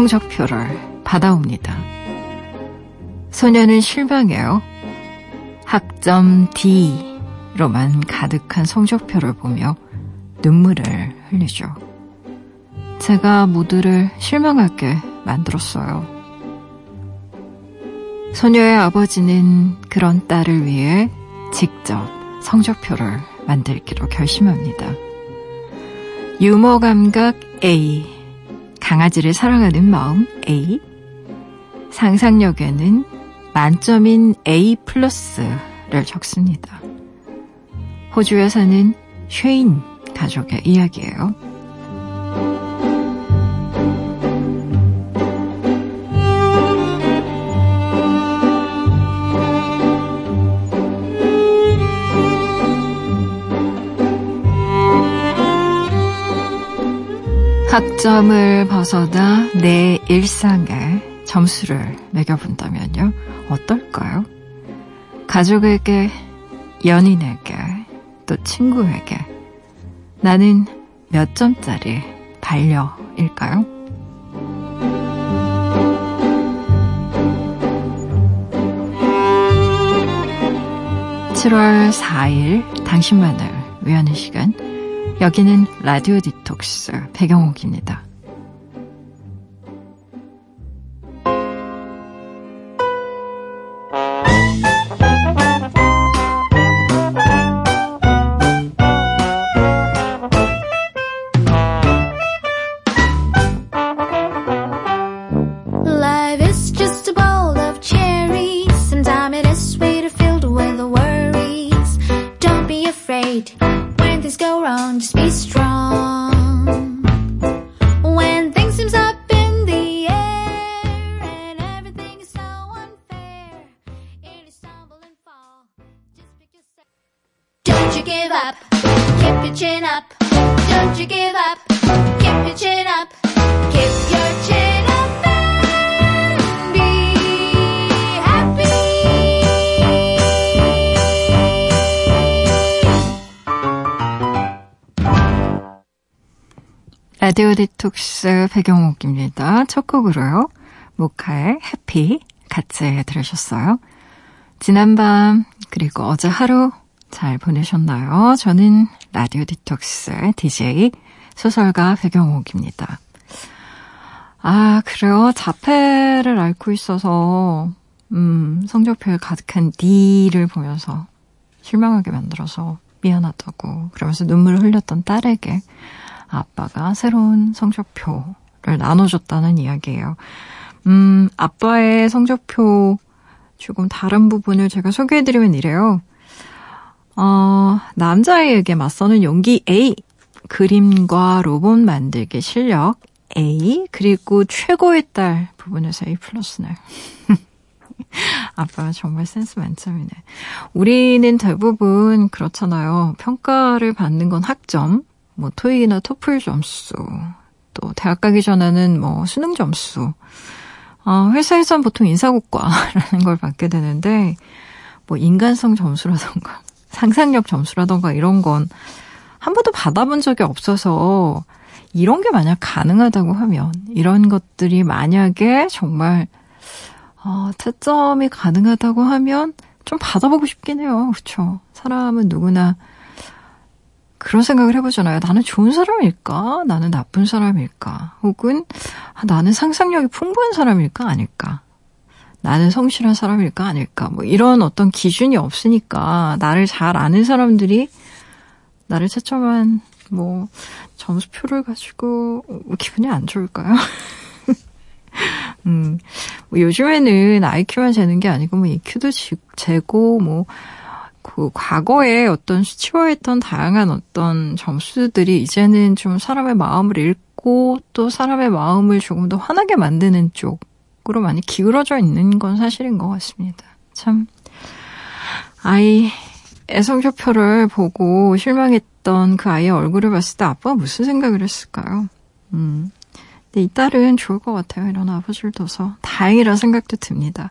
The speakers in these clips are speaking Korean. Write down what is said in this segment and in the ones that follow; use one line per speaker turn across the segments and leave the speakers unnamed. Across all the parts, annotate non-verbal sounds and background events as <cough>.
성적표를 받아옵니다. 소녀는 실망해요. 학점 D로만 가득한 성적표를 보며 눈물을 흘리죠. 제가 모두를 실망하게 만들었어요. 소녀의 아버지는 그런 딸을 위해 직접 성적표를 만들기로 결심합니다. 유머 감각 A, 강아지를 사랑하는 마음 A, 상상력에는 만점인 A 플러스를 적습니다. 호주에 사는 쉐인 가족의 이야기예요. 학점을 벗어나 내 일상에 점수를 매겨본다면요. 어떨까요? 가족에게, 연인에게, 또 친구에게 나는 몇 점짜리 반려일까요? 7월 4일 당신만을 위하는 시간 여기는 라디오 디톡스 배경옥입니다. 라디오 디톡스 백영옥입니다. 첫 곡으로요. 모카의 해피 같이 들으셨어요. 지난밤 그리고 어제 하루 잘 보내셨나요? 저는 라디오 디톡스 DJ 소설가 백영옥입니다. 아, 그래요? 자폐를 앓고 있어서, 음, 성적표에 가득한 D를 보면서 실망하게 만들어서 미안하다고 그러면서 눈물을 흘렸던 딸에게 아빠가 새로운 성적표를 나눠줬다는 이야기예요. 음, 아빠의 성적표 조금 다른 부분을 제가 소개해드리면 이래요. 어, 남자에게 맞서는 용기 A, 그림과 로봇 만들기 실력 A, 그리고 최고의 딸 부분에서 A 플러스네. <laughs> 아빠가 정말 센스 만점이네. 우리는 대부분 그렇잖아요. 평가를 받는 건 학점, 뭐 토익이나 토플 점수, 또 대학 가기 전에는 뭐 수능 점수. 어, 회사에선 보통 인사고과라는 걸 받게 되는데 뭐 인간성 점수라던가 <laughs> 상상력 점수라던가 이런 건 한 번도 받아본 적이 없어서 이런 게 만약 가능하다고 하면 이런 것들이 만약에 정말 어, 채점이 가능하다고 하면 좀 받아보고 싶긴 해요. 그렇죠? 사람은 누구나 그런 생각을 해보잖아요. 나는 좋은 사람일까? 나는 나쁜 사람일까? 혹은 아, 나는 상상력이 풍부한 사람일까? 아닐까? 나는 성실한 사람일까? 아닐까? 뭐 이런 어떤 기준이 없으니까 나를 잘 아는 사람들이 나를 채점한 뭐 점수표를 가지고 기분이 안 좋을까요? <laughs> 음, 뭐 요즘에는 IQ만 재는 게 아니고 뭐 EQ도 재고 뭐 그 과거에 어떤 수치화했던 다양한 어떤 점수들이 이제는 좀 사람의 마음을 읽고 또 사람의 마음을 조금 더 환하게 만드는 쪽으로 많이 기울어져 있는 건 사실인 것 같습니다. 참 아이 애성표표를 보고 실망했던 그 아이의 얼굴을 봤을 때 아빠가 무슨 생각을 했을까요? 음. 근데 이 딸은 좋을 것 같아요. 이런 아버지를 둬서. 다행이라 생각도 듭니다.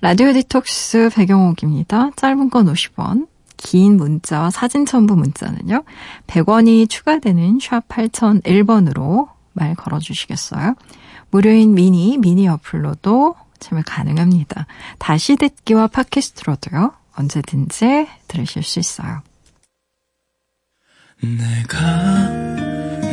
라디오 디톡스 배경옥입니다. 짧은 건 50원, 긴 문자와 사진 첨부 문자는요. 100원이 추가되는 샵 8001번으로 말 걸어주시겠어요? 무료인 미니, 미니 어플로도 참여 가능합니다. 다시 듣기와 팟캐스트로도요, 언제든지 들으실 수 있어요. 내가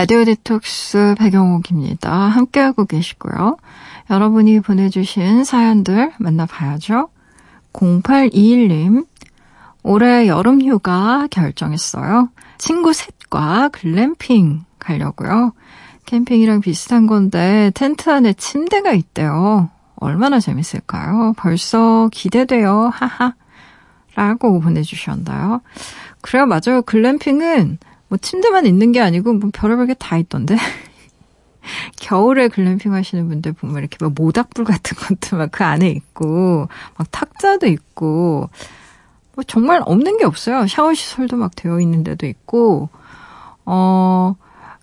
라디오 디톡스 백영옥입니다. 함께하고 계시고요. 여러분이 보내주신 사연들 만나봐야죠. 0821님, 올해 여름 휴가 결정했어요. 친구 셋과 글램핑 가려고요. 캠핑이랑 비슷한 건데 텐트 안에 침대가 있대요. 얼마나 재밌을까요? 벌써 기대돼요. 하하. 라고 보내주셨나요? 그래요, 맞아요. 글램핑은 뭐 침대만 있는 게 아니고 뭐 별의별 게 다 있던데. <laughs> 겨울에 글램핑 하시는 분들 보면 이렇게 막 모닥불 같은 것도 막 그 안에 있고, 막 탁자도 있고, 뭐 정말 없는 게 없어요. 샤워 시설도 막 되어 있는 데도 있고, 어,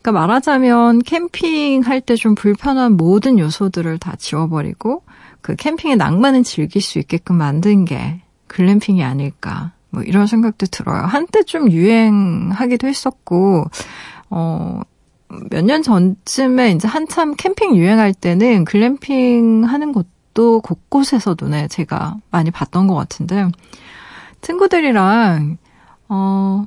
그러니까 말하자면 캠핑 할 때 좀 불편한 모든 요소들을 다 지워버리고, 그 캠핑의 낭만을 즐길 수 있게끔 만든 게 글램핑이 아닐까. 뭐 이런 생각도 들어요. 한때 좀 유행하기도 했었고, 어, 몇 년 전쯤에 이제 한참 캠핑 유행할 때는 글램핑 하는 곳도 곳곳에서 눈에 제가 많이 봤던 것 같은데, 친구들이랑, 어,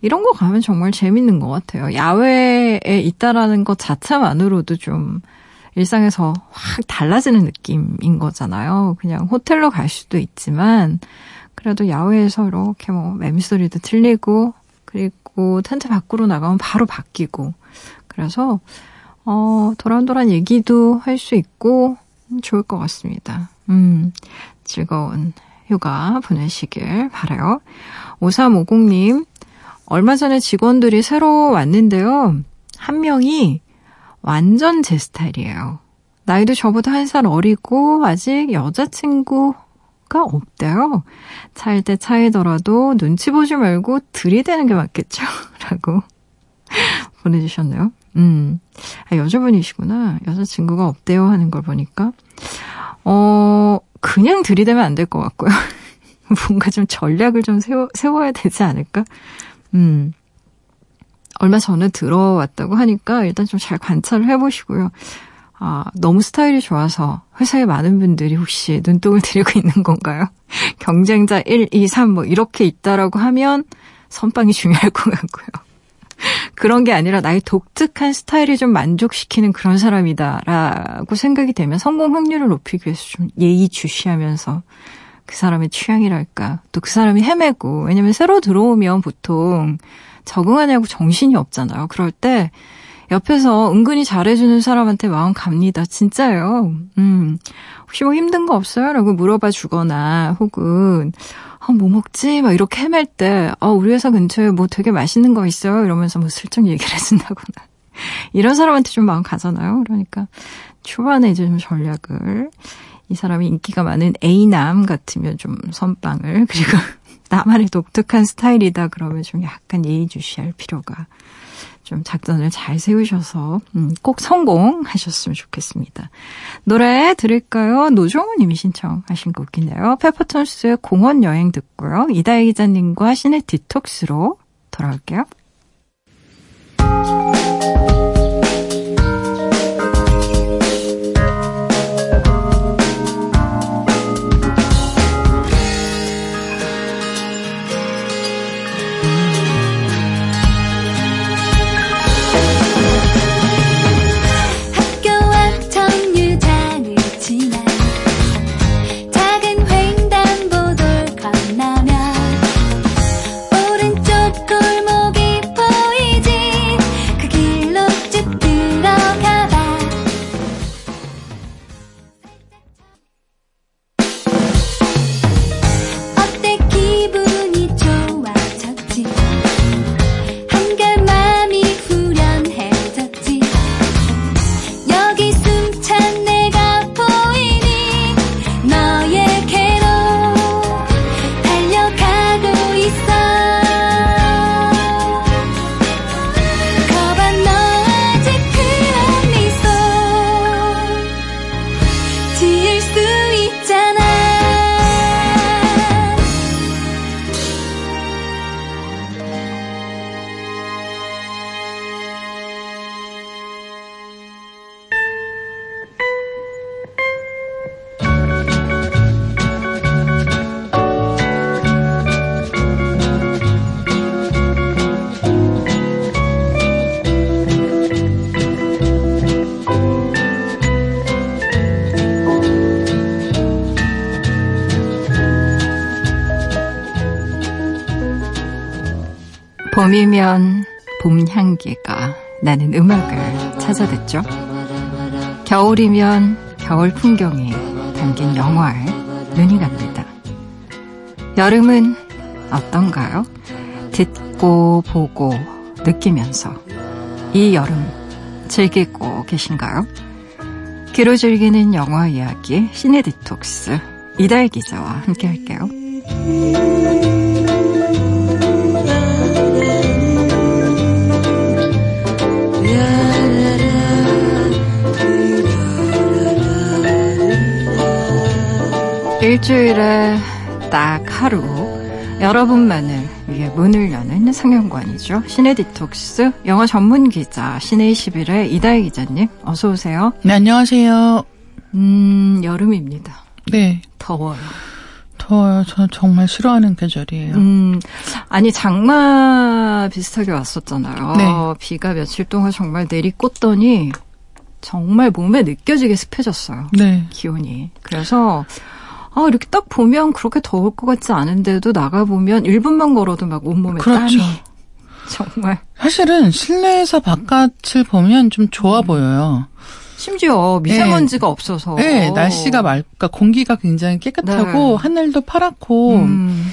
이런 거 가면 정말 재밌는 것 같아요. 야외에 있다라는 것 자체만으로도 좀 일상에서 확 달라지는 느낌인 거잖아요. 그냥 호텔로 갈 수도 있지만, 그래도 야외에서 이렇게 뭐 매미소리도 들리고, 그리고 텐트 밖으로 나가면 바로 바뀌고, 그래서, 어, 도란도란 얘기도 할 수 있고, 좋을 것 같습니다. 음, 즐거운 휴가 보내시길 바래요. 5350님, 얼마 전에 직원들이 새로 왔는데요. 한 명이 완전 제 스타일이에요. 나이도 저보다 한 살 어리고 아직 여자친구 가 없대요. 차일 때 차이더라도 눈치 보지 말고 들이대는 게 맞겠죠? <laughs> 라고 <laughs> 보내주셨네요. 음, 아, 여자분이시구나. 여자친구가 없대요 하는 걸 보니까. 어, 그냥 들이대면 안 될 것 같고요. <laughs> 뭔가 좀 전략을 좀 세워, 세워야 되지 않을까? 음. 얼마 전에 들어왔다고 하니까 일단 좀 잘 관찰을 해보시고요. 아, 너무 스타일이 좋아서 회사에 많은 분들이 혹시 눈독을 들이고 <laughs> 있는 건가요? 경쟁자 1, 2, 3 뭐 이렇게 있다라고 하면 선빵이 중요할 것 같고요. <laughs> 그런 게 아니라 나의 독특한 스타일이 좀 만족시키는 그런 사람이다라고 생각이 되면 성공 확률을 높이기 위해서 좀 예의주시하면서 그 사람의 취향이랄까 또 그 사람이 헤매고 왜냐면 새로 들어오면 보통 적응하냐고 정신이 없잖아요. 그럴 때 옆에서 은근히 잘해주는 사람한테 마음 갑니다. 진짜요. 음, 혹시 뭐 힘든 거 없어요? 라고 물어봐 주거나 혹은 아, 뭐 먹지? 막 이렇게 헤맬 때, 아, 우리 회사 근처에 뭐 되게 맛있는 거 있어요? 이러면서 뭐 슬쩍 얘기를 해준다거나. <laughs> 이런 사람한테 좀 마음 가잖아요. 그러니까 초반에 이제 좀 전략을 이 사람이 인기가 많은 A남 같으면 좀 선빵을 <laughs> 그리고 나만의 독특한 스타일이다 그러면 좀 약간 예의주시할 필요가 좀 작전을 잘 세우셔서 음, 꼭 성공하셨으면 좋겠습니다. 노래 들을까요? 노종우 님이 신청하신 곡이네요. 페퍼톤스의 공원 여행 듣고요. 이다혜 기자님과 신의 디톡스로 돌아올게요. 봄이면 봄 향기가 나는 음악을 찾아 듣죠. 겨울이면 겨울 풍경이 담긴 영화에 눈이 갑니다. 여름은 어떤가요? 듣고 보고 느끼면서 이 여름 즐기고 계신가요? 귀로 즐기는 영화 이야기 시네 디톡스 이달 기자와 함께 할게요. 일주일에 딱 하루 여러분만을 위해 문을 여는 상영관이죠. 시네 디톡스 영화 전문 기자 시네 21의 이다희 기자님 어서 오세요.
네, 안녕하세요.
음, 여름입니다.
네.
더워요.
더워요. 저는 정말 싫어하는 계절이에요.
음, 아니 장마 비슷하게 왔었잖아요.
네.
비가 며칠 동안 정말 내리꽂더니 정말 몸에 느껴지게 습해졌어요.
네.
기온이. 그래서 아, 이렇게 딱 보면 그렇게 더울 것 같지 않은데도 나가보면 1분만 걸어도 막 온몸에
그렇죠.
땀이. <laughs> 정말.
사실은 실내에서 바깥을 보면 좀 좋아 보여요.
심지어 미세먼지가 없어서.
네, 날씨가 맑, 그러니까 공기가 굉장히 깨끗하고
네.
하늘도 파랗고
음,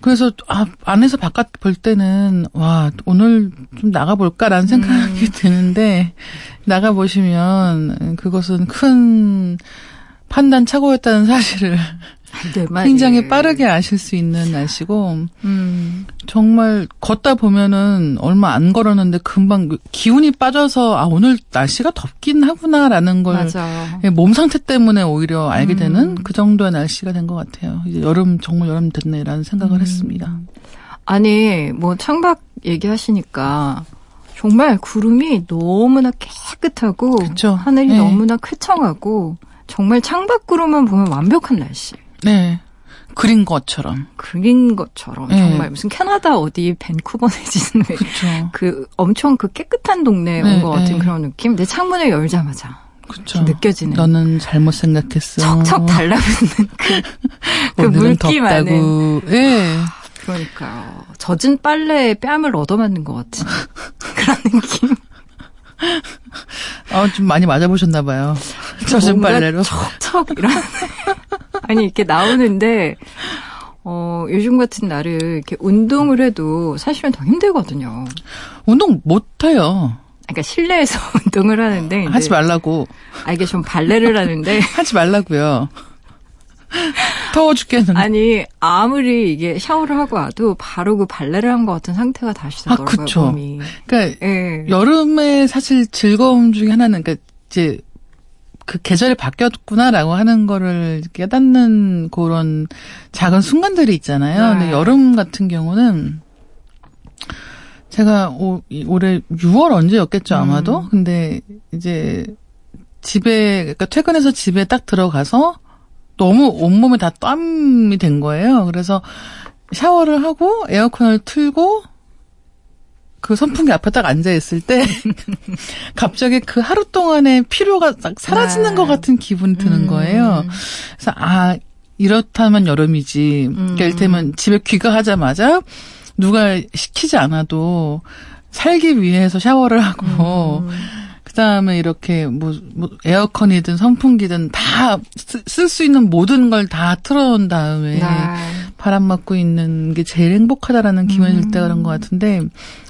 그래서 아, 안에서 바깥 볼 때는 와 오늘 좀 나가 볼까라는 생각이
음.
드는데 나가 보시면 그것은 큰 판단 착오였다는 사실을
내 말이.
굉장히 빠르게 아실 수 있는 날씨고
음,
정말 걷다 보면은 얼마 안 걸었는데 금방 기운이 빠져서 아 오늘 날씨가 덥긴 하구나라는 걸
맞아요.
예, 몸 상태 때문에 오히려 알게
음.
되는 그 정도의 날씨가 된 것 같아요. 이제 여름 정말 여름 됐네라는 생각을
음.
했습니다.
아니, 뭐 창밖 얘기하시니까 정말 구름이 너무나 깨끗하고
그쵸.
하늘이
네.
너무나 쾌청하고 정말 창밖으로만 보면 완벽한 날씨.
네, 그린 것처럼.
그린 것처럼
네.
정말 무슨 캐나다 어디 밴쿠버 <laughs> 내지는.
그
엄청 그 깨끗한 동네에
네,
온것 같은
네.
그런 느낌. 내 창문을 열자마자
그렇죠.
느껴지는
너는 잘못 생각했어.
척척 달라붙는 그, <laughs> 그
오늘은
물기 많은
덥다고. 예.
그러니까요. 젖은 빨래에 뺨을 얻어맞는 것 같은 <laughs> 그런 느낌.
아, <laughs> 좀 많이 맞아보셨나 봐요. 젖은 빨래로.
척척 이런 <laughs> 아니 이렇게 나오는데 어 요즘 같은 날을 이렇게 운동을 해도 사실은 더 힘들거든요.
운동 못 해요.
그러니까 실내에서 <laughs> 운동을 하는데
하지 말라고.
아 이게 좀 발레를 하는데
하지 말라고요. <laughs> 더워 죽겠는데.
아니 아무리 이게 샤워를 하고 와도 바로 그 발레를 한 것 같은 상태가 다시
아,
되더라고요
그쵸.
몸이.
그러니까
예.
여름에 사실 즐거움 중에 하나는 그러니까 이제 그 계절이 바뀌었구나라고 하는 거를 깨닫는 그런 작은 순간들이 있잖아요.
네.
근데 여름 같은 경우는 제가 오, 이 올해 6월 언제였겠죠 아마도.
음.
근데 이제 집에 그러니까 퇴근해서 집에 딱 들어가서 너무 온몸에 다 땀이 된 거예요. 그래서 샤워를 하고 에어컨을 틀고 그 선풍기 앞에 딱 앉아 있을 때 <laughs> 갑자기 그 하루 동안의 피로가 딱 사라지는
네.
것 같은 기분이 드는
음.
거예요. 그래서 아 이렇다면 여름이지.
음.
이를테면 집에 귀가하자마자 누가 시키지 않아도 살기 위해서 샤워를 하고
음.
그다음에 이렇게 뭐, 뭐 에어컨이든 선풍기든 다 쓸 수 있는 모든 걸 다 틀어놓은 다음에
네.
바람 맞고 있는 게 제일 행복하다라는 기분이 들 때가 그런 것 같은데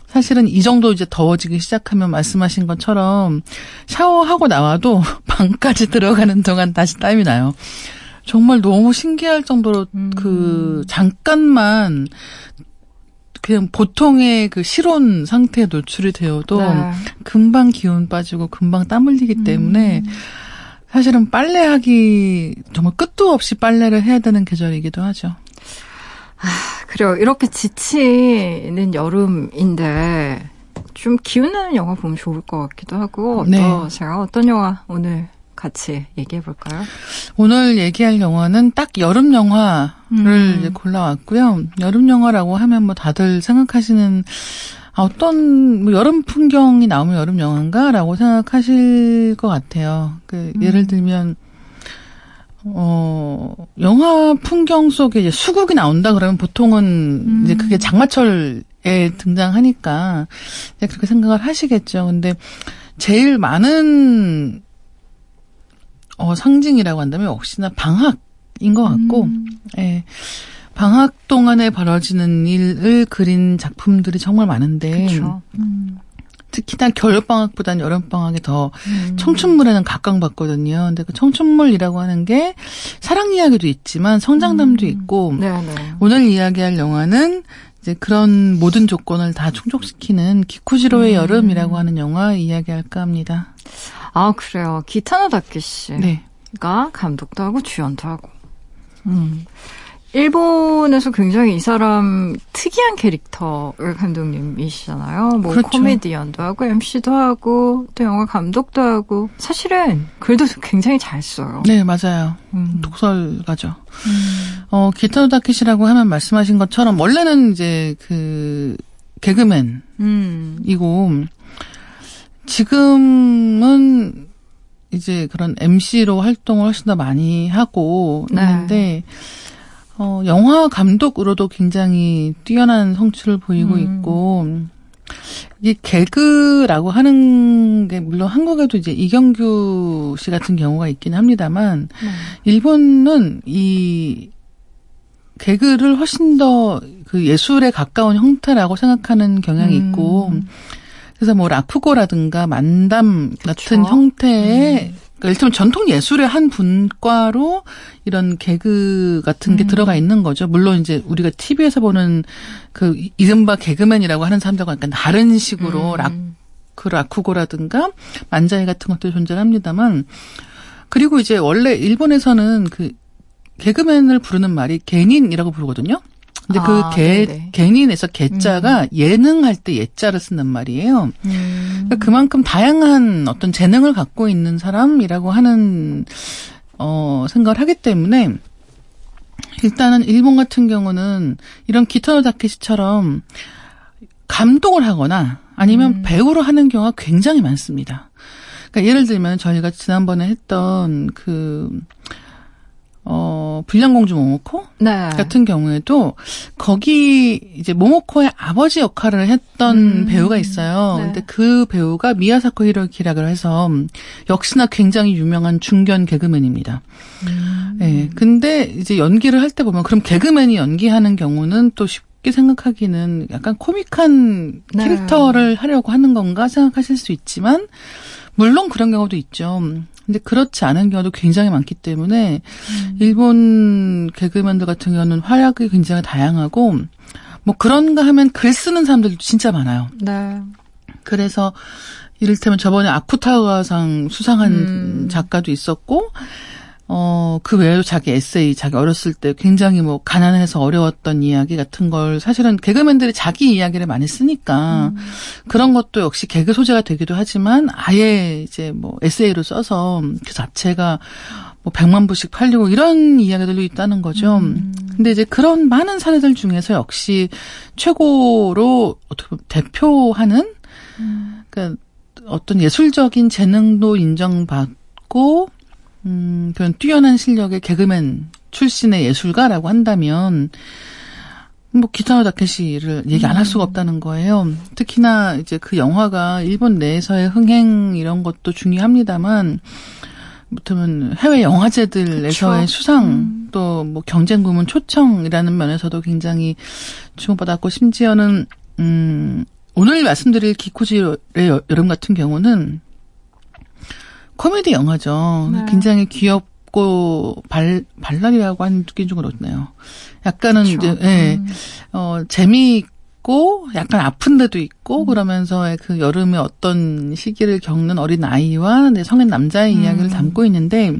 사실은 이 정도 이제 더워지기 시작하면 말씀하신 것처럼 샤워하고 나와도 <laughs> 방까지 들어가는 동안 다시 땀이 나요. 정말 너무 신기할 정도로
음.
그 잠깐만 그냥 보통의 그 실온 상태에 노출이 되어도
네.
금방 기운 빠지고 금방 땀 흘리기 때문에
음.
사실은 빨래하기 정말 끝도 없이 빨래를 해야 되는 계절이기도 하죠.
그래요. 이렇게 지치는 여름인데 좀 기운 나는 영화 보면 좋을 것 같기도 하고
네.
어떠세요? 어떤 영화 오늘 같이 얘기해 볼까요?
오늘 얘기할 영화는 딱 여름 영화를
음.
골라왔고요. 여름 영화라고 하면 뭐 다들 생각하시는 아, 어떤 뭐 여름 풍경이 나오면 여름 영화인가라고 생각하실 것 같아요. 그
음.
예를 들면 어 영화 풍경 속에 이제 수국이 나온다 그러면 보통은
음.
이제 그게 장마철에 에 등장하니까 그렇게 생각을 하시겠죠. 근데 제일 많은 어, 상징이라고 한다면 역시나 방학인 것 같고,
음.
예. 방학 동안에 벌어지는 일을 그린 작품들이 정말 많은데,
그렇죠. 음.
특히나 겨울방학보다는 여름방학이 더
음.
청춘물에는 각광받거든요. 근데 그 청춘물이라고 하는 게 사랑 이야기도 있지만 성장담도
음.
있고,
네네.
오늘 이야기할 영화는 이제 그런 모든 조건을 다 충족시키는 기쿠지로의
음.
여름이라고 하는 영화 이야기할까 합니다.
아 그래요. 기타노 다케 씨가
네.
감독도 하고 주연도 하고. 음. 일본에서 굉장히 이 사람 특이한 캐릭터를 감독님이시잖아요. 뭐
그렇죠.
코미디언도 하고 MC도 하고 또 영화 감독도 하고 사실은 글도 굉장히 잘 써요.
네, 맞아요.
음.
독설가죠.
음.
어, 기타노 다케시라고 하면 말씀하신 것처럼 원래는 이제 그 개그맨이고
음.
지금은 이제 그런 MC로 활동을 훨씬 더 많이 하고
네.
있는데 어, 영화 감독으로도 굉장히 뛰어난 성취를 보이고
음.
있고 이 개그라고 하는 게 물론 한국에도 이제 이경규 씨 같은 경우가 있긴 합니다만
네.
일본은 이 개그를 훨씬 더 그 예술에 가까운 형태라고 생각하는 경향이
음.
있고 그래서 뭐 라쿠고라든가 만담 같은
그쵸.
형태의 그러니까 일테면 전통 예술의 한 분과로 이런 개그 같은 게
음.
들어가 있는 거죠. 물론 이제 우리가 TV에서 보는 그 이른바 개그맨이라고 하는 사람들과 약간 다른 식으로
음.
라크 라쿠고라든가 만자이 같은 것도 존재합니다만 그리고 이제 원래 일본에서는 그 개그맨을 부르는 말이 개닌이라고 부르거든요. 근데
아,
그 개,
네네.
개닌에서 개자가 예능할 때 예자를 쓴단 말이에요.
음.
그러니까 그만큼 다양한 어떤 재능을 갖고 있는 사람이라고 하는 어 생각을 하기 때문에 일단은 일본 같은 경우는 이런 기타노 다케시처럼 감독을 하거나 아니면
음.
배우로 하는 경우가 굉장히 많습니다. 그러니까 예를 들면 저희가 지난번에 했던 그 어, 불량공주 모모코
네.
같은 경우에도 거기 이제 모모코의 아버지 역할을 했던
음.
배우가 있어요.
네.
근데 그 배우가 미야사코 히로키라고 해서 역시나 굉장히 유명한 중견 개그맨입니다.
음.
예. 근데 이제 연기를 할 때 보면 그럼 개그맨이 연기하는 경우는 또 쉽게 생각하기는 약간 코믹한
네.
캐릭터를 하려고 하는 건가 생각하실 수 있지만 물론 그런 경우도 있죠. 근데 그렇지 않은 경우도 굉장히 많기 때문에
음.
일본 개그맨들 같은 경우는 활약이 굉장히 다양하고 뭐 그런가 하면 글 쓰는 사람들도 진짜 많아요.
네.
그래서 이를테면 저번에 아쿠타가상 수상한
음.
작가도 있었고 어, 그 외에도 자기 에세이, 자기 어렸을 때 굉장히 뭐 가난해서 어려웠던 이야기 같은 걸 사실은 개그맨들이 자기 이야기를 많이 쓰니까
음.
그런 것도 역시 개그 소재가 되기도 하지만 아예 이제 뭐 에세이로 써서 그 자체가 뭐 100만 부씩 팔리고 이런 이야기들도 있다는 거죠.
음.
근데 이제 그런 많은 사례들 중에서 역시 최고로 어떻게 보면 대표하는
음.
그러니까 어떤 예술적인 재능도 인정받고 음 그런 뛰어난 실력의 개그맨 출신의 예술가라고 한다면 뭐 기타노 다케시를 얘기 안 할 수가 없다는 거예요. 특히나 이제 그 영화가 일본 내에서의 흥행 이런 것도 중요합니다만 못하면 해외 영화제들에서의
그쵸.
수상
음.
또뭐 경쟁 부문 초청이라는 면에서도 굉장히 주목받았고 심지어는 음 오늘 말씀드릴 기코지의 여- 여름 같은 경우는 코미디 영화죠.
네.
굉장히 귀엽고 발 발랄이라고 하긴 좀 그렇네요. 약간은
그쵸.
이제 예.
음.
어, 재미 있고, 약간 아픈 데도 있고, 그러면서 그 여름에 어떤 시기를 겪는 어린 아이와 내 성인 남자의
음.
이야기를 담고 있는데,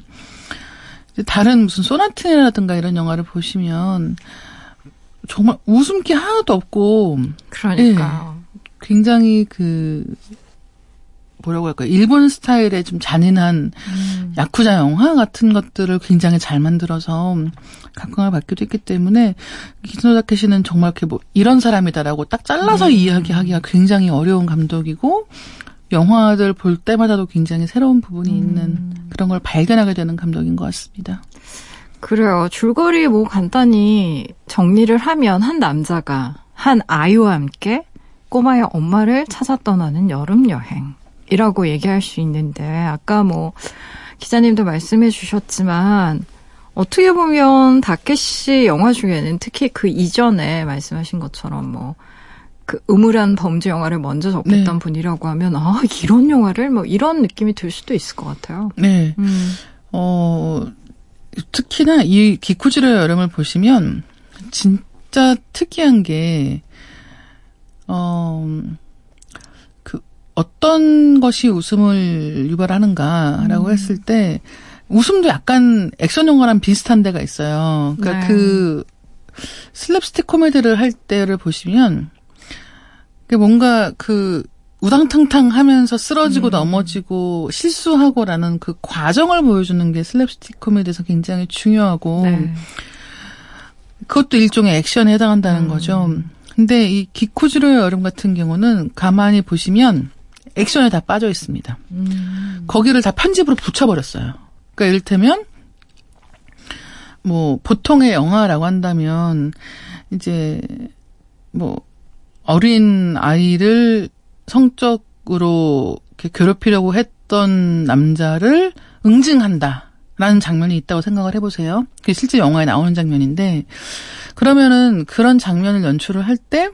다른 무슨 소나트라든가 이런 영화를 보시면, 정말 웃음기 하나도 없고,
그러니까요.
굉장히 그, 뭐라고 할까, 일본 스타일의 좀 잔인한
음.
야쿠자 영화 같은 것들을 굉장히 잘 만들어서 각광을 받기도 했기 때문에 기노 다케시는 정말 이렇게 뭐 이런 사람이다라고 딱 잘라서
음.
이야기하기가 굉장히 어려운 감독이고 영화들 볼 때마다도 굉장히 새로운 부분이 있는
음.
그런 걸 발견하게 되는 감독인 것 같습니다.
그래요. 줄거리 뭐 간단히 정리를 하면 한 남자가 한 아이와 함께 꼬마의 엄마를 찾아 떠나는 여름 여행 이라고 얘기할 수 있는데 아까 뭐 기자님도 말씀해 주셨지만 어떻게 보면 다케시 영화 중에는 특히 그 이전에 말씀하신 것처럼 뭐 그 음울한 범죄 영화를 먼저 접했던
네.
분이라고 하면 아 이런 영화를 뭐 이런 느낌이 들 수도 있을 것 같아요.
네.
음.
어, 특히나 이 기쿠지로의 여름을 보시면 진짜 특이한 게, 어, 그 어떤 것이 웃음을 유발하는가라고
음.
했을 때 웃음도 약간 액션 영화랑 비슷한 데가 있어요. 그러니까
네.
그 슬랩스틱 코미디를 할 때를 보시면 그 뭔가 그 우당탕탕 하면서 쓰러지고
음.
넘어지고 실수하고라는 그 과정을 보여주는 게 슬랩스틱 코미디에서 굉장히 중요하고
네.
그것도 일종의 액션에 해당한다는
음.
거죠. 근데 이 기쿠지로의 여름 같은 경우는 가만히 보시면 액션에 다 빠져 있습니다.
음.
거기를 다 편집으로 붙여버렸어요. 그러니까 이를테면 뭐 보통의 영화라고 한다면 이제 뭐 어린 아이를 성적으로 이렇게 괴롭히려고 했던 남자를 응징한다 라는 장면이 있다고 생각을 해보세요. 그게 실제 영화에 나오는 장면인데 그러면은 그런 장면을 연출을 할 때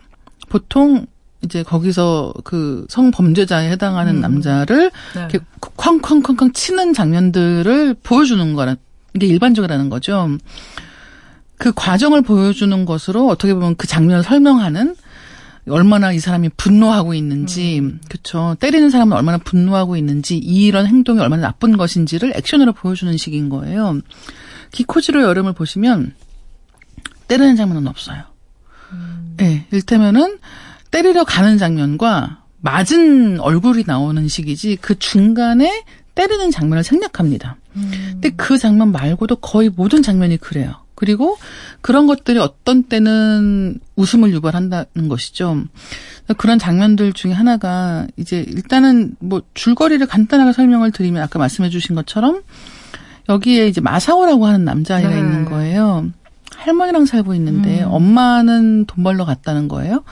보통 이제 거기서 그 성범죄자에 해당하는
음.
남자를
네.
이렇게 쾅쾅쾅쾅 치는 장면들을 보여주는 거라 이게 일반적이라는 거죠. 그 과정을 보여주는 것으로 어떻게 보면 그 장면을 설명하는 얼마나 이 사람이 분노하고 있는지, 그쵸. 때리는 사람은 얼마나 분노하고 있는지, 이런 행동이 얼마나 나쁜 것인지를 액션으로 보여주는 식인 거예요. 기코지로 여름을 보시면 때리는 장면은 없어요. 예, 네, 일테면은 때리려 가는 장면과 맞은 얼굴이 나오는 식이지 그 중간에 때리는 장면을 생략합니다. 근데 그 장면 말고도 거의 모든 장면이 그래요. 그리고 그런 것들이 어떤 때는 웃음을 유발한다는 것이죠. 그런 장면들 중에 하나가 이제 일단은 뭐 줄거리를 간단하게 설명을 드리면 아까 말씀해 주신 것처럼 여기에 이제 마사오라고 하는 남자아이가
네.
있는 거예요. 할머니랑 살고 있는데
음.
엄마는 돈 벌러 갔다는 거예요.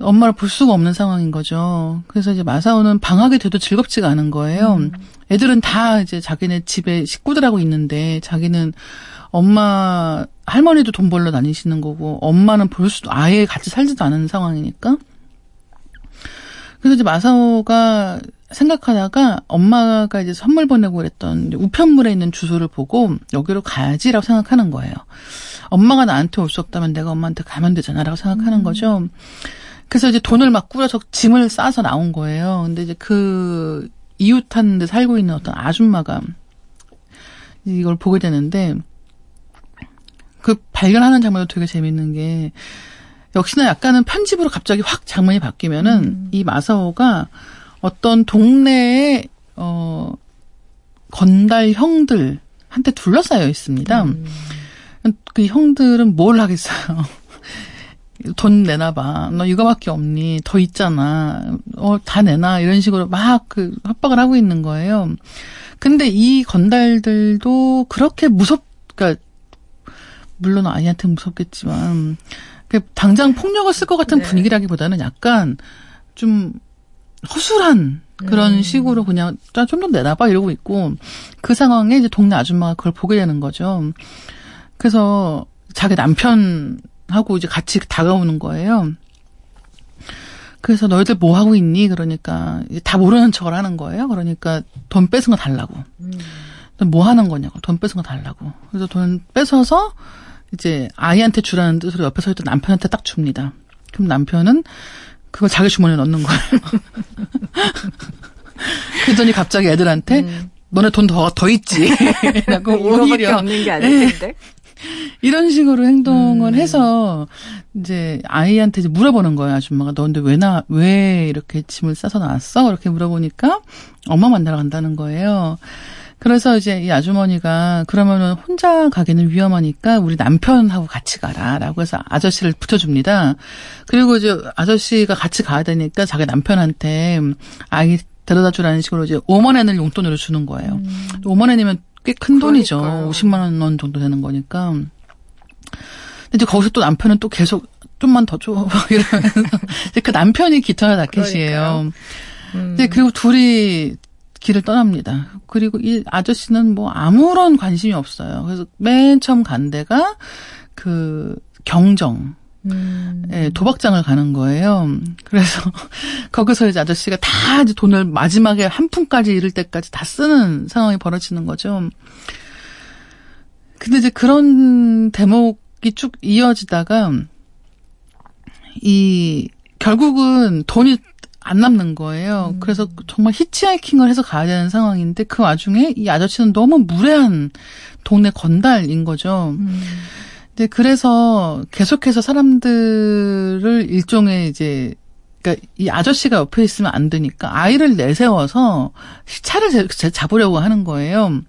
엄마를 볼 수가 없는 상황인 거죠. 그래서 이제 마사오는 방학이 돼도 즐겁지가 않은 거예요.
음.
애들은 다 이제 자기네 집에 식구들하고 있는데 자기는 엄마 할머니도 돈 벌러 다니시는 거고 엄마는 볼 수도 아예 같이 살지도 않은 상황이니까. 그래서 이제 마사오가 생각하다가 엄마가 이제 선물 보내고 그랬던 우편물에 있는 주소를 보고 여기로 가야지라고 생각하는 거예요. 엄마가 나한테 올 수 없다면 내가 엄마한테 가면 되잖아라고 생각하는 거죠. 그래서 이제 돈을 막 꾸려서 짐을 싸서 나온 거예요. 근데 이제 그 이웃한 데 살고 있는 어떤 아줌마가 이걸 보게 되는데 그 발견하는 장면도 되게 재밌는 게 역시나 약간은 편집으로 갑자기 확 장면이 바뀌면은
음.
이 마사오가 어떤 동네에 어 건달 형들한테 둘러싸여 있습니다.
음.
그 형들은 뭘 하겠어요. 돈 내놔봐. 너 이거밖에 없니? 더 있잖아. 어, 다 내놔. 이런 식으로 막 그 협박을 하고 있는 거예요. 근데 이 건달들도 그렇게 무섭, 그니까, 물론 아이한테 무섭겠지만, 그 당장 폭력을 쓸 것 같은
네.
분위기라기보다는 약간 좀 허술한 그런
음.
식으로 그냥 좀 더 내놔봐 이러고 있고 그 상황에 이제 동네 아줌마가 그걸 보게 되는 거죠. 그래서 자기 남편 하고 이제 같이 다가오는 거예요. 그래서 너희들 뭐 하고 있니? 그러니까 이제 다 모르는 척을 하는 거예요. 그러니까 돈 뺏은 거 달라고.
음.
넌뭐 하는 거냐고. 돈 뺏은 거 달라고. 그래서 돈 뺏어서 이제 아이한테 주라는 뜻으로 옆에 서 있던 남편한테 딱 줍니다. 그럼 남편은 그걸 자기 주머니에 넣는 거예요. <laughs> 그랬더니 갑자기 애들한테
음.
너네 돈 더 더 있지. <laughs> 라고 오히려
없는 게 아닐 텐데.
이런 식으로 행동을
음.
해서 이제 아이한테 이제 물어보는 거예요, 아줌마가. 너 근데 왜 나, 왜 이렇게 짐을 싸서 나왔어? 이렇게 물어보니까 엄마 만나러 간다는 거예요. 그래서 이제 이 아주머니가 그러면은 혼자 가기는 위험하니까 우리 남편하고 같이 가라. 라고 해서 아저씨를 붙여줍니다. 그리고 이제 아저씨가 같이 가야 되니까 자기 남편한테 아이 데려다 주라는 식으로 이제 5만 엔을 용돈으로 주는 거예요.
음.
5만 엔이면 꽤 큰 돈이죠.
그러니까요.
50만 원 정도 되는 거니까. 근데 이제 거기서 또 남편은 또 계속 좀만 더 줘. <laughs> 이러면서 이제 그 남편이 기터나 다켓이에요.
음.
네, 그리고 둘이 길을 떠납니다. 그리고 이 아저씨는 뭐 아무런 관심이 없어요. 그래서 맨 처음 간 데가 그 경정.
음.
예, 도박장을 가는 거예요. 그래서 <laughs> 거기서 이제 아저씨가 다 이제 돈을 마지막에 한 푼까지 이를 때까지 다 쓰는 상황이 벌어지는 거죠. 근데 이제 그런 대목이 쭉 이어지다가 이 결국은 돈이 안 남는 거예요. 그래서 정말 히치하이킹을 해서 가야 되는 상황인데 그 와중에 이 아저씨는 너무 무례한 동네 건달인 거죠.
음.
네, 그래서 계속해서 사람들을 일종의 이제 그러니까 이 아저씨가 옆에 있으면 안 되니까 아이를 내세워서 차를 잡으려고 하는 거예요.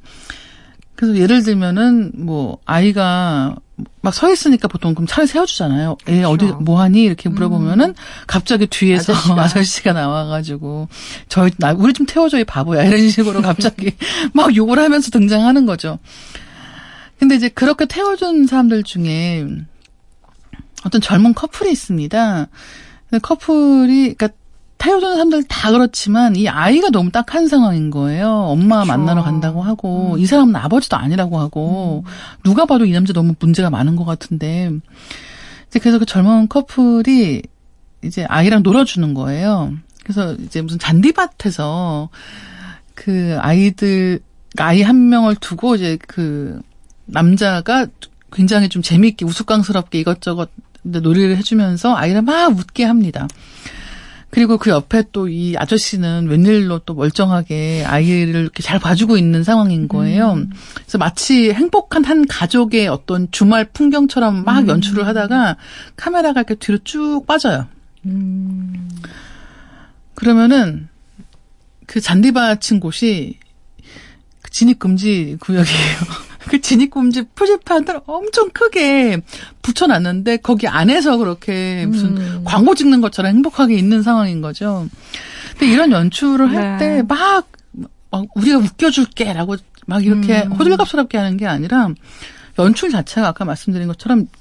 그래서 예를 들면은 뭐 아이가 막 서 있으니까 보통 그럼 차를 세워주잖아요. 애 어디
그렇죠.
뭐 하니 이렇게 물어보면은 갑자기 뒤에서
아저씨가. <laughs>
아저씨가, 나와가지고 저희 나 우리 좀 태워줘 이 바보야 <laughs> 이런 식으로 갑자기 막 욕을 하면서 등장하는 거죠. 근데 이제 그렇게 태워준 사람들 중에 어떤 젊은 커플이 있습니다. 커플이, 그러니까 태워주는 사람들 다 그렇지만 이 아이가 너무 딱한 상황인 거예요. 엄마
그렇죠.
만나러 간다고 하고
음.
이 사람은 아버지도 아니라고 하고 누가 봐도 이 남자 너무 문제가 많은 것 같은데 이제 그래서 그 젊은 커플이 이제 아이랑 놀아주는 거예요. 그래서 이제 무슨 잔디밭에서 그 아이들 아이 한 명을 두고 이제 그 남자가 굉장히 좀 재미있게 우스꽝스럽게 이것저것 놀이를 해주면서 아이를 막 웃게 합니다. 그리고 그 옆에 또 이 아저씨는 웬일로 또 멀쩡하게 아이를 이렇게 잘 봐주고 있는 상황인 거예요. 그래서 마치 행복한 한 가족의 어떤 주말 풍경처럼 막 연출을 하다가 카메라가 이렇게 뒤로 쭉 빠져요.
음.
그러면은 그 잔디밭인 곳이 그 진입금지 구역이에요. 그 진입금지 표지판을 엄청 크게 붙여놨는데 거기 안에서 그렇게 무슨
음.
광고 찍는 것처럼 행복하게 있는 상황인 거죠. 근데 이런 연출을 할
네.
때막막 우리가 웃겨줄게라고 막 이렇게
음.
호들갑스럽게 하는 게 아니라 연출 자체가 아까 말씀드린 것처럼 지-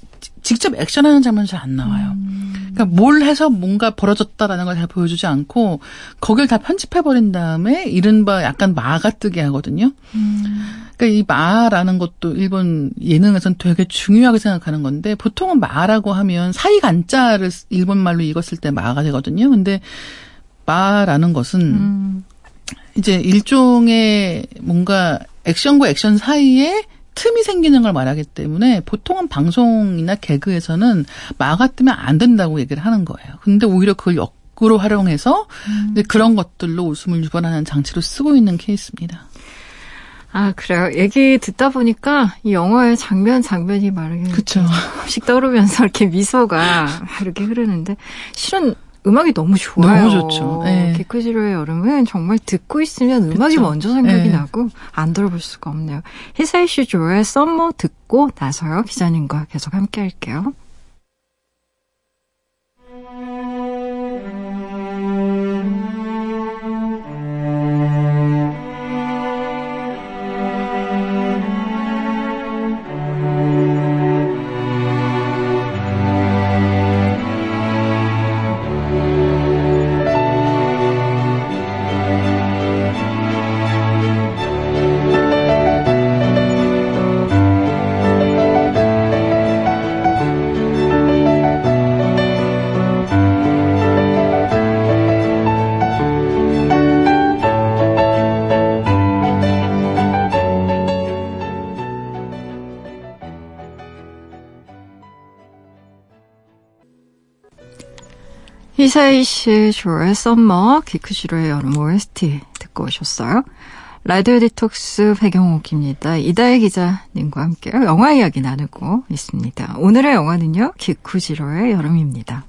직접 액션하는 장면 잘안 나와요.
음.
그러니까 뭘 해서 뭔가 벌어졌다라는 걸 잘 보여주지 않고 거길 다 편집해 버린 다음에 이른바 약간 마가 뜨게 하거든요.
음.
그러니까 이 마라는 것도 일본 예능에서는 되게 중요하게 생각하는 건데 보통은 마라고 하면 사이 간자를 일본 말로 읽었을 때 마가 되거든요. 근데 마라는 것은
음.
이제 일종의 뭔가 액션과 액션 사이에 틈이 생기는 걸 말하기 때문에 보통은 방송이나 개그에서는 마가 뜨면 안 된다고 얘기를 하는 거예요. 근데 오히려 그걸 역으로 활용해서 이제 그런 것들로 웃음을 유발하는 장치로 쓰고 있는 케이스입니다.
아, 그래요. 얘기 듣다 보니까 이 영화의 장면 장면이 말하기
그렇죠.
조금씩 떠오르면서 이렇게 미소가 이렇게 흐르는데 실은 음악이 너무 좋아요.
너무 좋죠. 네.
개쿠지로의 여름은 정말 듣고 있으면 음악이
그쵸.
먼저 생각이
네.
나고 안 들어볼 수가 없네요. 히사이시 조의 썸머 듣고 나서요. 기자님과 계속 함께 할게요. 히사이시 조의 썸머, 기쿠지로의 여름 OST 듣고 오셨어요. 라디오 디톡스 백영옥입니다. 이다혜 기자님과 함께 영화 이야기 나누고 있습니다. 오늘의 영화는요, 기쿠지로의 여름입니다.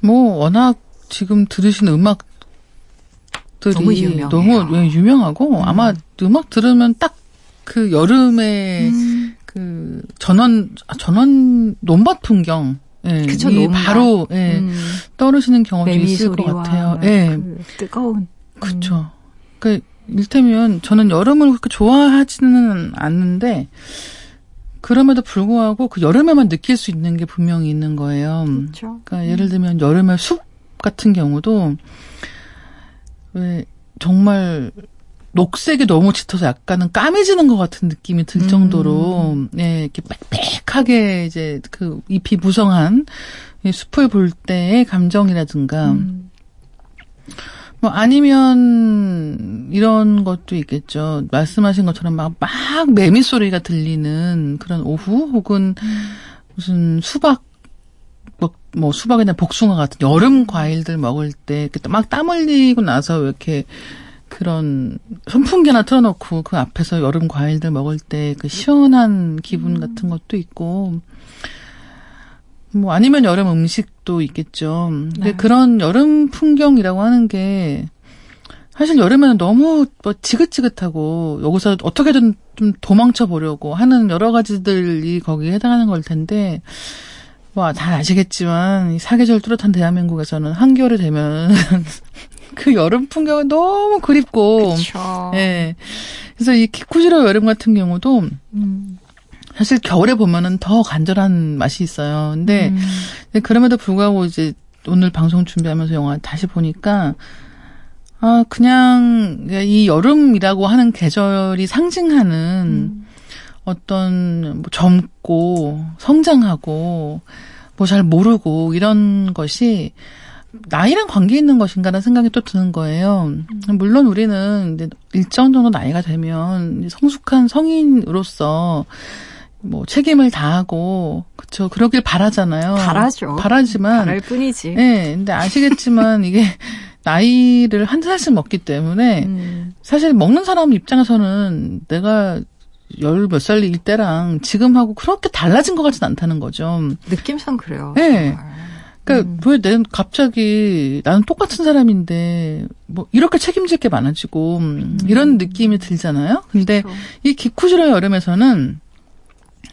뭐 워낙 지금 들으신 음악들이
너무 유명해요.
너무 예, 유명하고 아마 음악 들으면 딱 그 여름에
음.
그 전원 아, 전원 논밭 풍경 예,
그쵸,
이
논밭.
바로 예,
음,
떠오르시는 경험도 있을 것 같아요. 예,
그 뜨거운.
그렇죠. 그 일테면 저는 여름을 그렇게 좋아하지는 않는데 그럼에도 불구하고 그 여름에만 느낄 수 있는 게 분명히 있는 거예요.
그렇죠.
그러니까 예를 들면 여름의 숲 같은 경우도 왜 정말 녹색이 너무 짙어서 약간은 까매지는 것 같은 느낌이 들 정도로
음.
예, 이렇게 빽빽하게 이제 그 잎이 무성한 이 숲을 볼 때의 감정이라든가
음.
뭐 아니면 이런 것도 있겠죠. 말씀하신 것처럼 막, 막 매미 소리가 들리는 그런 오후 혹은 무슨 수박 뭐, 뭐 수박이나 복숭아 같은 여름 과일들 먹을 때 막 땀 흘리고 나서 왜 이렇게 그런 선풍기 하나 틀어놓고 그 앞에서 여름 과일들 먹을 때 그 시원한 기분 같은 것도 있고 뭐 아니면 여름 음식도 있겠죠. 근데
네.
그런 여름 풍경이라고 하는 게 사실 여름에는 너무 뭐 지긋지긋하고 여기서 어떻게든 좀 도망쳐 보려고 하는 여러 가지들이 거기에 해당하는 걸 텐데 뭐잘 아시겠지만 이 사계절 뚜렷한 대한민국에서는 한겨울이 되면 그 여름 풍경은 너무 그립고
그렇죠.
예. 그래서 이 키쿠지로 여름 같은 경우도
음.
사실 겨울에 보면은 더 간절한 맛이 있어요. 근데
음.
근데 그럼에도 불구하고 이제 오늘 방송 준비하면서 영화 다시 보니까 아 그냥 이 여름이라고 하는 계절이 상징하는
음.
어떤 뭐 젊고 성장하고 뭐 잘 모르고 이런 것이 나이랑 관계 있는 것인가라는 생각이 또 드는 거예요. 물론 우리는 이제 일정 정도 나이가 되면 성숙한 성인으로서 뭐 책임을 다하고 그쵸 그러길 바라잖아요.
바라죠.
바라지만
바랄 뿐이지.
예, 근데 아시겠지만 이게 <laughs> 나이를 한 살씩 먹기 때문에
음.
사실 먹는 사람 입장에서는 내가 열 몇 살일 때랑 지금하고 그렇게 달라진 것 같진 않다는 거죠.
느낌상 그래요.
네.
정말.
그러니까
음.
왜 내는 갑자기 나는 똑같은 사람인데 뭐 이렇게 책임질 게 많아지고 음, 이런 느낌이 들잖아요. 근데
그렇죠.
이 기쿠지로 여름에서는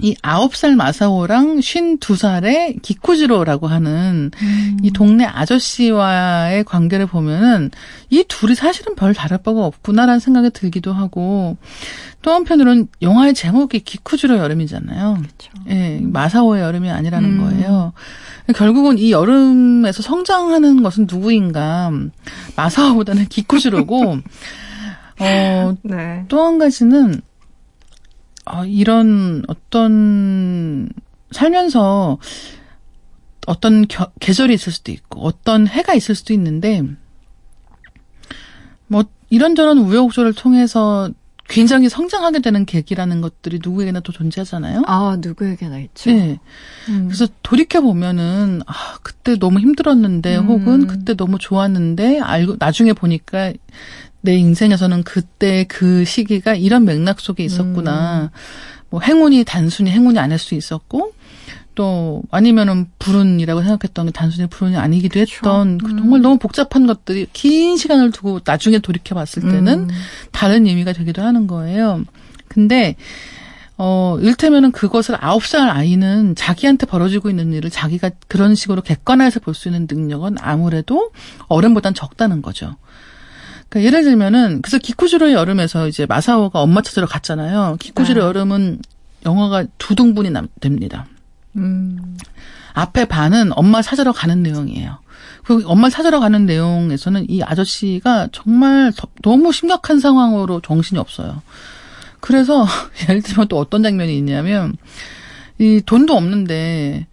이 아홉 살 마사오랑 쉰 두 살의 기쿠지로라고 하는
음.
이 동네 아저씨와의 관계를 보면은 이 둘이 사실은 별 다를 바가 없구나라는 생각이 들기도 하고 또 한편으로는 영화의 제목이 기쿠지로 여름이잖아요.
그렇죠.
예, 마사오의 여름이 아니라는
음.
거예요. 결국은 이 여름에서 성장하는 것은 누구인가? 마사오보다는 기쿠지로고, <laughs> 어,
네.
또한 가지는, 어, 이런 어떤, 살면서 어떤 겨- 계절이 있을 수도 있고, 어떤 해가 있을 수도 있는데, 뭐, 이런저런 우여곡절을 통해서 굉장히 성장하게 되는 계기라는 것들이 누구에게나 또 존재하잖아요.
아 누구에게나 있죠.
네.
음.
그래서 돌이켜 보면은 아 그때 너무 힘들었는데
음.
혹은 그때 너무 좋았는데 알고 나중에 보니까 내 인생에서는 그때 그 시기가 이런 맥락 속에 있었구나.
음.
뭐 행운이 단순히 행운이 아닐 수 있었고 또 아니면은 불운이라고 생각했던 게 단순히 불운이 아니기도 했던 그
음.
정말 너무 복잡한 것들이 긴 시간을 두고 나중에 돌이켜 봤을 때는
음.
다른 의미가 되기도 하는 거예요. 근데 어, 일테면은 그것을 아홉 살 아이는 자기한테 벌어지고 있는 일을 자기가 그런 식으로 객관화해서 볼 수 있는 능력은 아무래도 어른보단 적다는 거죠. 그러니까 예를 들면은 그래서 기쿠지로의 여름에서 이제 마사오가 엄마 찾으러 갔잖아요. 기쿠지로
네.
여름은 영화가 두 등분이 남, 됩니다.
음.
앞에 반은 엄마 찾으러 가는 내용이에요. 그 엄마 찾으러 가는 내용에서는 이 아저씨가 정말 더- 너무 심각한 상황으로 정신이 없어요. 그래서 <laughs> 예를 들면 또 어떤 장면이 있냐면 이 돈도 없는데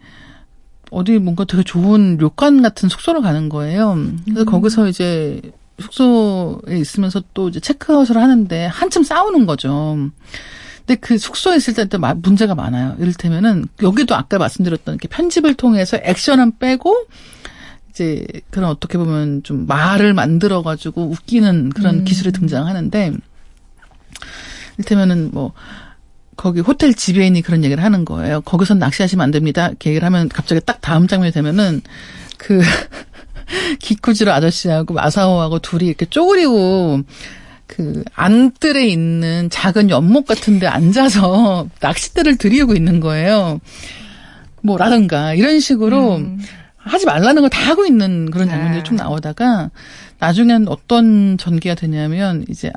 어디 뭔가 되게 좋은 료칸 같은 숙소를 가는 거예요. 그래서 거기서 이제 숙소에 있으면서 또 이제 체크아웃을 하는데 한참 싸우는 거죠. 근데 그 숙소에 있을 때도 마- 문제가 많아요. 이를테면은 여기도 아까 말씀드렸던 이렇게 편집을 통해서 액션은 빼고 이제 그런 어떻게 보면 좀 말을 만들어 가지고 웃기는 그런
음.
기술이 등장하는데 이를테면은 뭐 거기 호텔 지배인이 그런 얘기를 하는 거예요. 거기선 낚시하시면 안 됩니다. 이렇게 얘기를 하면 갑자기 딱 다음 장면이 되면은 그 <laughs> <laughs> 기쿠지로 아저씨하고 마사오하고 둘이 이렇게 쪼그리고 그 안뜰에 있는 작은 연못 같은 데 앉아서 <laughs> 낚싯대를 들이우고 있는 거예요. 뭐라든가 이런 식으로
음.
하지 말라는 걸 다 하고 있는 그런 장면들이
네.
좀 나오다가 나중엔 어떤 전개가 되냐면 이제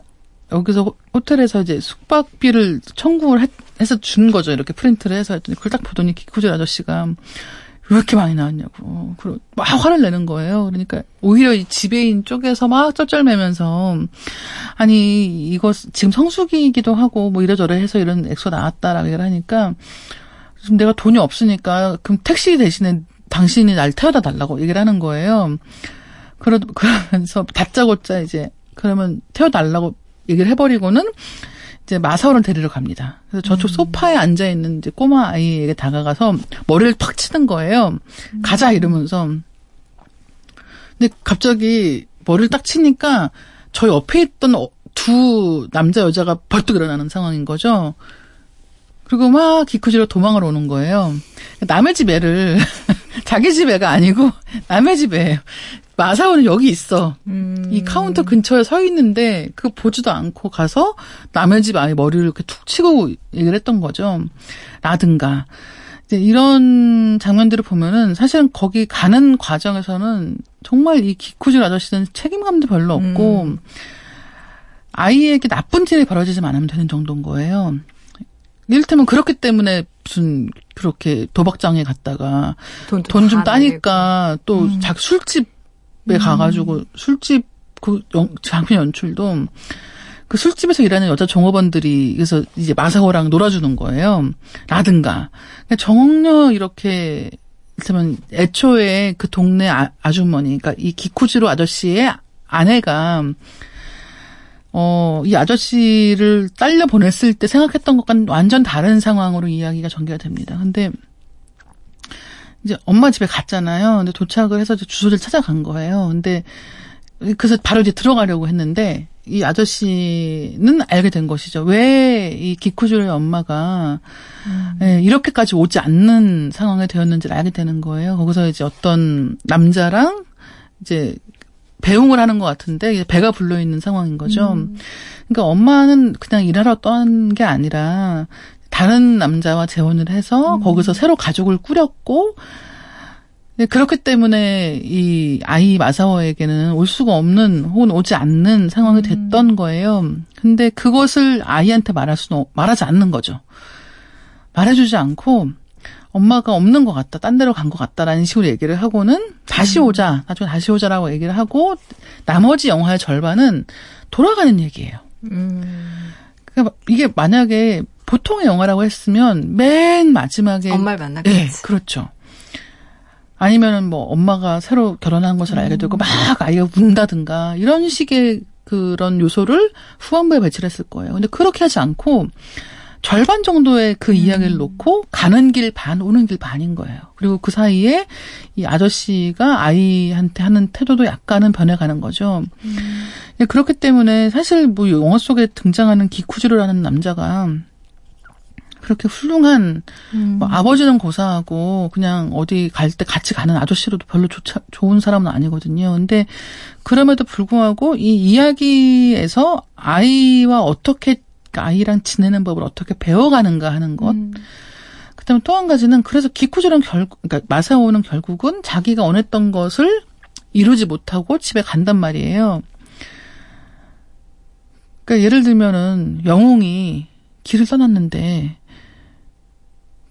여기서 호- 호텔에서 이제 숙박비를 청구를 했- 해서 준 거죠. 이렇게 프린트를 해서 했더니 그걸 딱 보더니 기쿠질 아저씨가 왜 이렇게 많이 나왔냐고. 그리고 막 화를 내는 거예요. 그러니까 오히려 이 지배인 쪽에서 막 쩔쩔매면서 아니 이거 지금 성수기이기도 하고 뭐 이래저래 해서 이런 액수가 나왔다라고 얘기를 하니까 지금 내가 돈이 없으니까 그럼 택시 대신에 당신이 날 태워다 달라고 얘기를 하는 거예요. 그러, 그러면서 다짜고짜 이제 그러면 태워달라고 얘기를 해버리고는 이제 마사오를 데리러 갑니다. 그래서 저쪽 소파에 앉아 있는 이제 꼬마 아이에게 다가가서 머리를 탁 치는 거예요. 가자 이러면서. 근데 갑자기 머리를 딱 치니까 저 옆에 있던 어- 두 남자 여자가 벌떡 일어나는 상황인 거죠. 그리고 막 기쿠지로 도망을 오는 거예요. 남의 집 애를 <laughs> 자기 집 애가 아니고 남의 집 애. 마사오는 여기 있어.
음.
이 카운터 근처에 서 있는데 그 보지도 않고 가서 남의 집 아이 머리를 이렇게 툭 치고 얘기를 했던 거죠. 라든가 이제 이런 장면들을 보면은 사실은 거기 가는 과정에서는 정말 이 기쿠지로 아저씨는 책임감도 별로 없고
음.
아이에게 나쁜 일이 벌어지지 않으면 되는 정도인 거예요. 이를테면 그렇기 때문에 무슨 그렇게 도박장에 갔다가
돈좀다
따니까 또
음.
술집에 가가지고 술집 그 영- 장면 연출도 그 술집에서 일하는 여자 종업원들이 그래서 이제 마사오랑 놀아주는 거예요. 라든가 그러니까 전혀 이렇게 이를테면 애초에 그 동네 아, 아주머니 그러니까 이 기쿠지로 아저씨의 아내가 어, 이 아저씨를 딸려 보냈을 때 생각했던 것과는 완전 다른 상황으로 이야기가 전개가 됩니다. 근데 이제 엄마 집에 갔잖아요. 근데 도착을 해서 주소를 찾아간 거예요. 근데 그래서 바로 이제 들어가려고 했는데 이 아저씨는 알게 된 것이죠. 왜 이 기쿠주의 엄마가 예, 이렇게까지 오지 않는 상황에 되었는지를 알게 되는 거예요. 거기서 이제 어떤 남자랑 이제 배웅을 하는 것 같은데 배가 불러 있는 상황인 거죠. 그러니까 엄마는 그냥 일하러 떠난 게 아니라 다른 남자와 재혼을 해서 거기서 새로 가족을 꾸렸고 네, 그렇기 때문에 이 아이 마사오에게는 올 수가 없는 혹은 오지 않는 상황이 됐던 거예요. 근데 그것을 아이한테 말할 수는 없- 말하지 않는 거죠. 말해주지 않고 엄마가 없는 것 같다, 딴 데로 간 것 같다라는 식으로 얘기를 하고는 다시 오자, 나중에 다시 오자라고 얘기를 하고 나머지 영화의 절반은 돌아가는 얘기예요.
음.
그러니까 이게 만약에 보통의 영화라고 했으면 맨 마지막에
엄마를 만났겠지.
네, 그렇죠. 아니면은 뭐 엄마가 새로 결혼한 것을 알게 되고 막 아이가 운다든가 이런 식의 그런 요소를 후반부에 배치를 했을 거예요. 근데 그렇게 하지 않고 절반 정도의 그 이야기를 놓고 가는 길 반, 오는 길 반인 거예요. 그리고 그 사이에 이 아저씨가 아이한테 하는 태도도 약간은 변해가는 거죠. 예, 그렇기 때문에 사실 뭐 영화 속에 등장하는 기쿠즈로라는 남자가 그렇게 훌륭한
음.
뭐 아버지는 고사하고 그냥 어디 갈 때 같이 가는 아저씨로도 별로 좋자, 좋은 사람은 아니거든요. 근데 그럼에도 불구하고 이 이야기에서 아이와 어떻게 그러니까 아이랑 지내는 법을 어떻게 배워가는가 하는 것.
음.
그다음에 또 한 가지는 그래서 기쿠즈는 결국 그러니까 마사오는 결국은 자기가 원했던 것을 이루지 못하고 집에 간단 말이에요. 그러니까 예를 들면은 영웅이 길을 떠났는데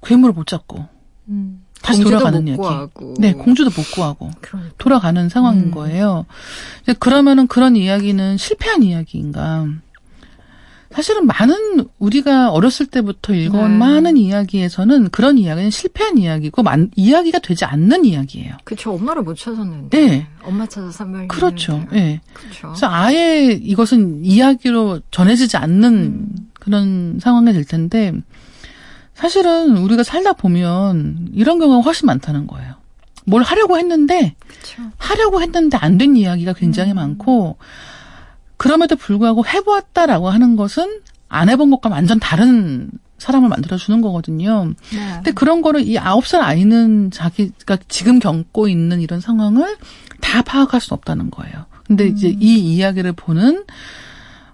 괴물을 못 잡고
음.
다시 돌아가는
못
얘기.
구하고.
네, 공주도 못 구하고
그러니까.
돌아가는 상황인
음.
거예요. 그러면은 그런 이야기는 실패한 이야기인가? 사실은 많은 우리가 어렸을 때부터 읽어온
네.
많은 이야기에서는 그런 이야기는 실패한 이야기고 만, 이야기가 되지 않는 이야기예요.
그쵸, 엄마를 못 찾았는데.
네.
엄마 찾아 산말
그렇죠. 예.
그렇죠.
그래서 아예 이것은 이야기로 전해지지 않는
음.
그런 상황이 될 텐데 사실은 우리가 살다 보면 이런 경우가 훨씬 많다는 거예요. 뭘 하려고 했는데
그렇죠.
하려고 했는데 안 된 이야기가 굉장히
음.
많고 그럼에도 불구하고 해보았다라고 하는 것은 안 해본 것과 완전 다른 사람을 만들어주는 거거든요.
네.
근데 그런 거를 이 아홉 살 아이는 자기가 지금 겪고 있는 이런 상황을 다 파악할 수 없다는 거예요. 근데 이제 이 이야기를 보는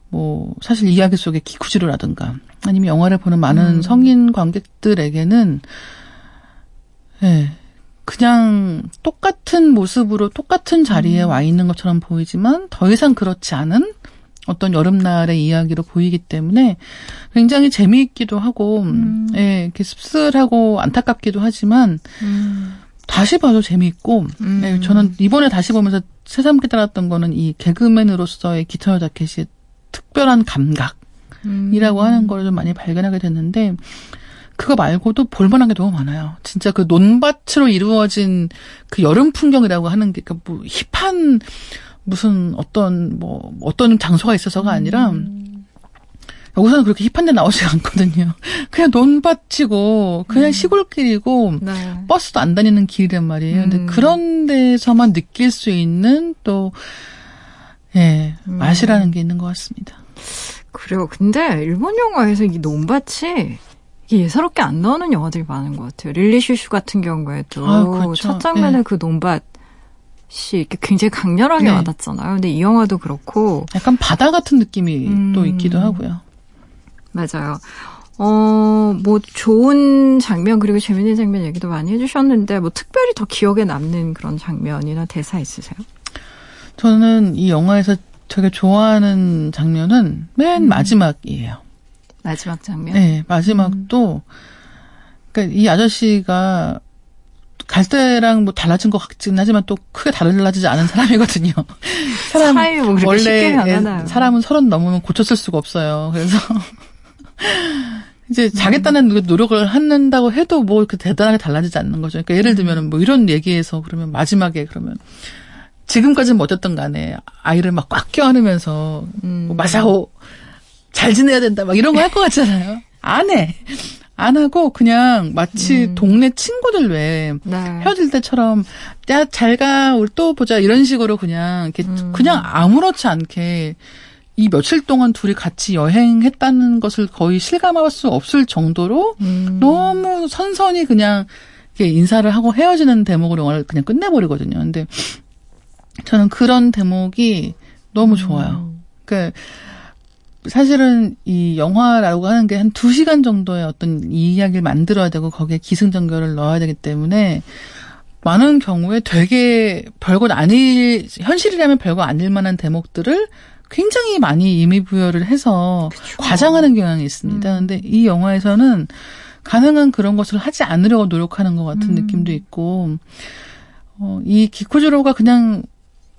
뭐 사실 이야기 속의 기쿠지로라든가 아니면 영화를 보는 많은
음.
성인 관객들에게는 예. 그냥 똑같은 모습으로 똑같은 자리에
음.
와 있는 것처럼 보이지만 더 이상 그렇지 않은 어떤 여름날의 이야기로 보이기 때문에 굉장히 재미있기도 하고,
음.
예, 이렇게 씁쓸하고 안타깝기도 하지만,
음.
다시 봐도 재미있고,
음.
예, 저는 이번에 다시 보면서 새삼 깨달았던 거는 이 개그맨으로서의 기타노 다켓이 특별한 감각이라고
음.
하는 걸 좀 많이 발견하게 됐는데, 그거 말고도 볼만한 게 너무 많아요. 진짜 그 논밭으로 이루어진 그 여름 풍경이라고 하는 게, 그뭐 힙한 무슨 어떤 뭐 어떤 장소가 있어서가 아니라
음.
여기서는 그렇게 힙한 데 나오지 <laughs> 않거든요. 그냥 논밭이고 그냥 시골길이고
네.
버스도 안 다니는 길이란 말이에요. 근데
음.
그런 데서만 느낄 수 있는 또 예,
음.
맛이라는 게 있는 것 같습니다.
그래요. 근데 일본 영화에서 이 논밭이 예사롭게 안 나오는 영화들이 많은 것 같아요. 릴리 슈슈 같은 경우에도
아, 그렇죠.
첫 장면에
네.
그 논밭이 이렇게 굉장히 강렬하게
네.
와닿잖아요. 근데 이 영화도 그렇고
약간 바다 같은 느낌이
음.
또 있기도 하고요.
맞아요. 어, 뭐 좋은 장면 그리고 재밌는 장면 얘기도 많이 해주셨는데 뭐 특별히 더 기억에 남는 그런 장면이나 대사 있으세요?
저는 이 영화에서 되게 좋아하는 장면은 맨
음.
마지막이에요.
마지막 장면.
네, 마지막도 그러니까 이 아저씨가 갈 때랑 뭐 달라진 것 같긴 하지만 또 크게 달라지지 않은 사람이거든요. <laughs> 사람
뭐 그렇게?
예, 사람은 서른 넘으면 고쳤을 수가 없어요. 그래서 <laughs> 이제 자겠다는
음.
노력을 한다고 해도 뭐 이렇게 대단하게 달라지지 않는 거죠. 그러니까 예를 들면 뭐 이런 얘기에서 그러면 마지막에 그러면 지금까지는 뭐 어쨌든 간에 아이를 막 꽉 껴안으면서
음.
뭐 마사오 잘 지내야 된다 막 이런 거 할 것 같잖아요. 안 해. 안 하고 그냥 마치
음.
동네 친구들 왜
네.
헤어질 때처럼 야 잘가 우리 또 보자 이런 식으로 그냥 이렇게
음.
그냥 아무렇지 않게 이 며칠 동안 둘이 같이 여행했다는 것을 거의 실감할 수 없을 정도로
음.
너무 선선히 그냥 이렇게 인사를 하고 헤어지는 대목으로 영화를 그냥 끝내버리거든요. 근데 저는 그런 대목이 너무 좋아요.
음.
그러니까 사실은 이 영화라고 하는 게 한 두 시간 정도의 어떤 이야기를 만들어야 되고 거기에 기승전결을 넣어야 되기 때문에 많은 경우에 되게 별거 아닐 현실이라면 별거 아닐 만한 대목들을 굉장히 많이 의미부여를 해서 과장하는 경향이 있습니다.
음.
근데 이 영화에서는 가능한 그런 것을 하지 않으려고 노력하는 것 같은
음.
느낌도 있고 어, 이 기코지로가 그냥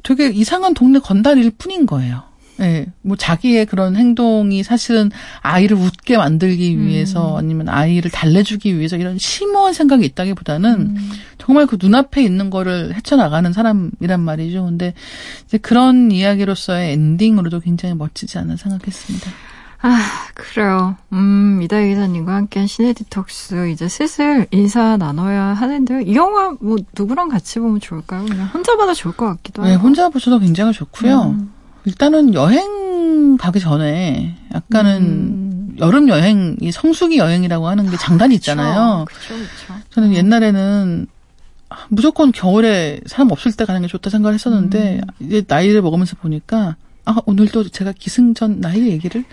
되게 이상한 동네 건달일 뿐인 거예요. 예, 뭐 자기의 그런 행동이 사실은 아이를 웃게 만들기
음.
위해서 아니면 아이를 달래주기 위해서 이런 심오한 생각이 있다기보다는
음.
정말 그 눈앞에 있는 거를 헤쳐나가는 사람이란 말이죠. 근데 이제 그런 이야기로서의 엔딩으로도 굉장히 멋지지 않나 생각했습니다.
아, 그래요. 음, 이다희 기사님과 함께한 시네 디톡스 이제 슬슬 인사 나눠야 하는데요. 이 영화 뭐 누구랑 같이 보면 좋을까요? 그냥 혼자 봐도 좋을 것 같기도 하고.
네, 혼자 보셔도 굉장히 좋고요.
음.
일단은 여행 가기 전에 약간은
음.
여름 여행 이 성수기 여행이라고 하는 게 장단이 있잖아요.
그렇죠, 그렇죠.
저는 옛날에는 무조건 겨울에 사람 없을 때 가는 게 좋다 생각을 했었는데
음.
이제 나이를 먹으면서 보니까 아 오늘도 제가 기승전 나이 얘기를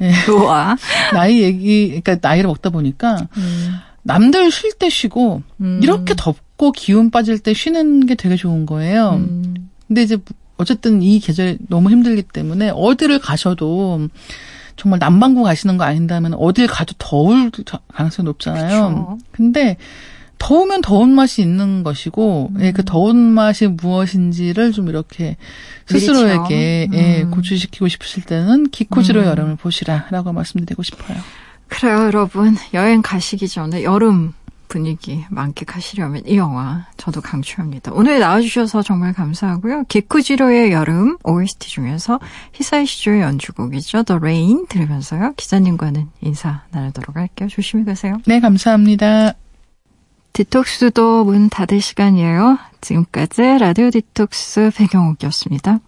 예,
좋아. <laughs>
나이 얘기 그러니까 나이를 먹다 보니까
음.
남들 쉴 때 쉬고
음.
이렇게 덥고 기운 빠질 때 쉬는 게 되게 좋은 거예요.
음.
근데 이제 어쨌든 이 계절이 너무 힘들기 때문에 어디를 가셔도 정말 남반구 가시는 거 아닌다면 어딜 가도 더울 가능성이 높잖아요.
그쵸.
근데 더우면 더운 맛이 있는 것이고
음.
예, 그 더운 맛이 무엇인지를 좀 이렇게 스스로에게. 예,
음.
고취시키고 싶으실 때는 기코지로
음.
여름을 보시라라고 말씀드리고 싶어요.
그래요, 여러분. 여행 가시기 전에 여름 분위기 만끽하시려면 이 영화 저도 강추합니다. 오늘 나와주셔서 정말 감사하고요. 기쿠지로의 여름 OST 중에서 히사이 시조의 연주곡이죠. The Rain 들으면서요. 기자님과는 인사 나누도록 할게요. 조심히 가세요.
네, 감사합니다.
디톡스도 문 닫을 시간이에요. 지금까지 라디오 디톡스 배경옥이었습니다.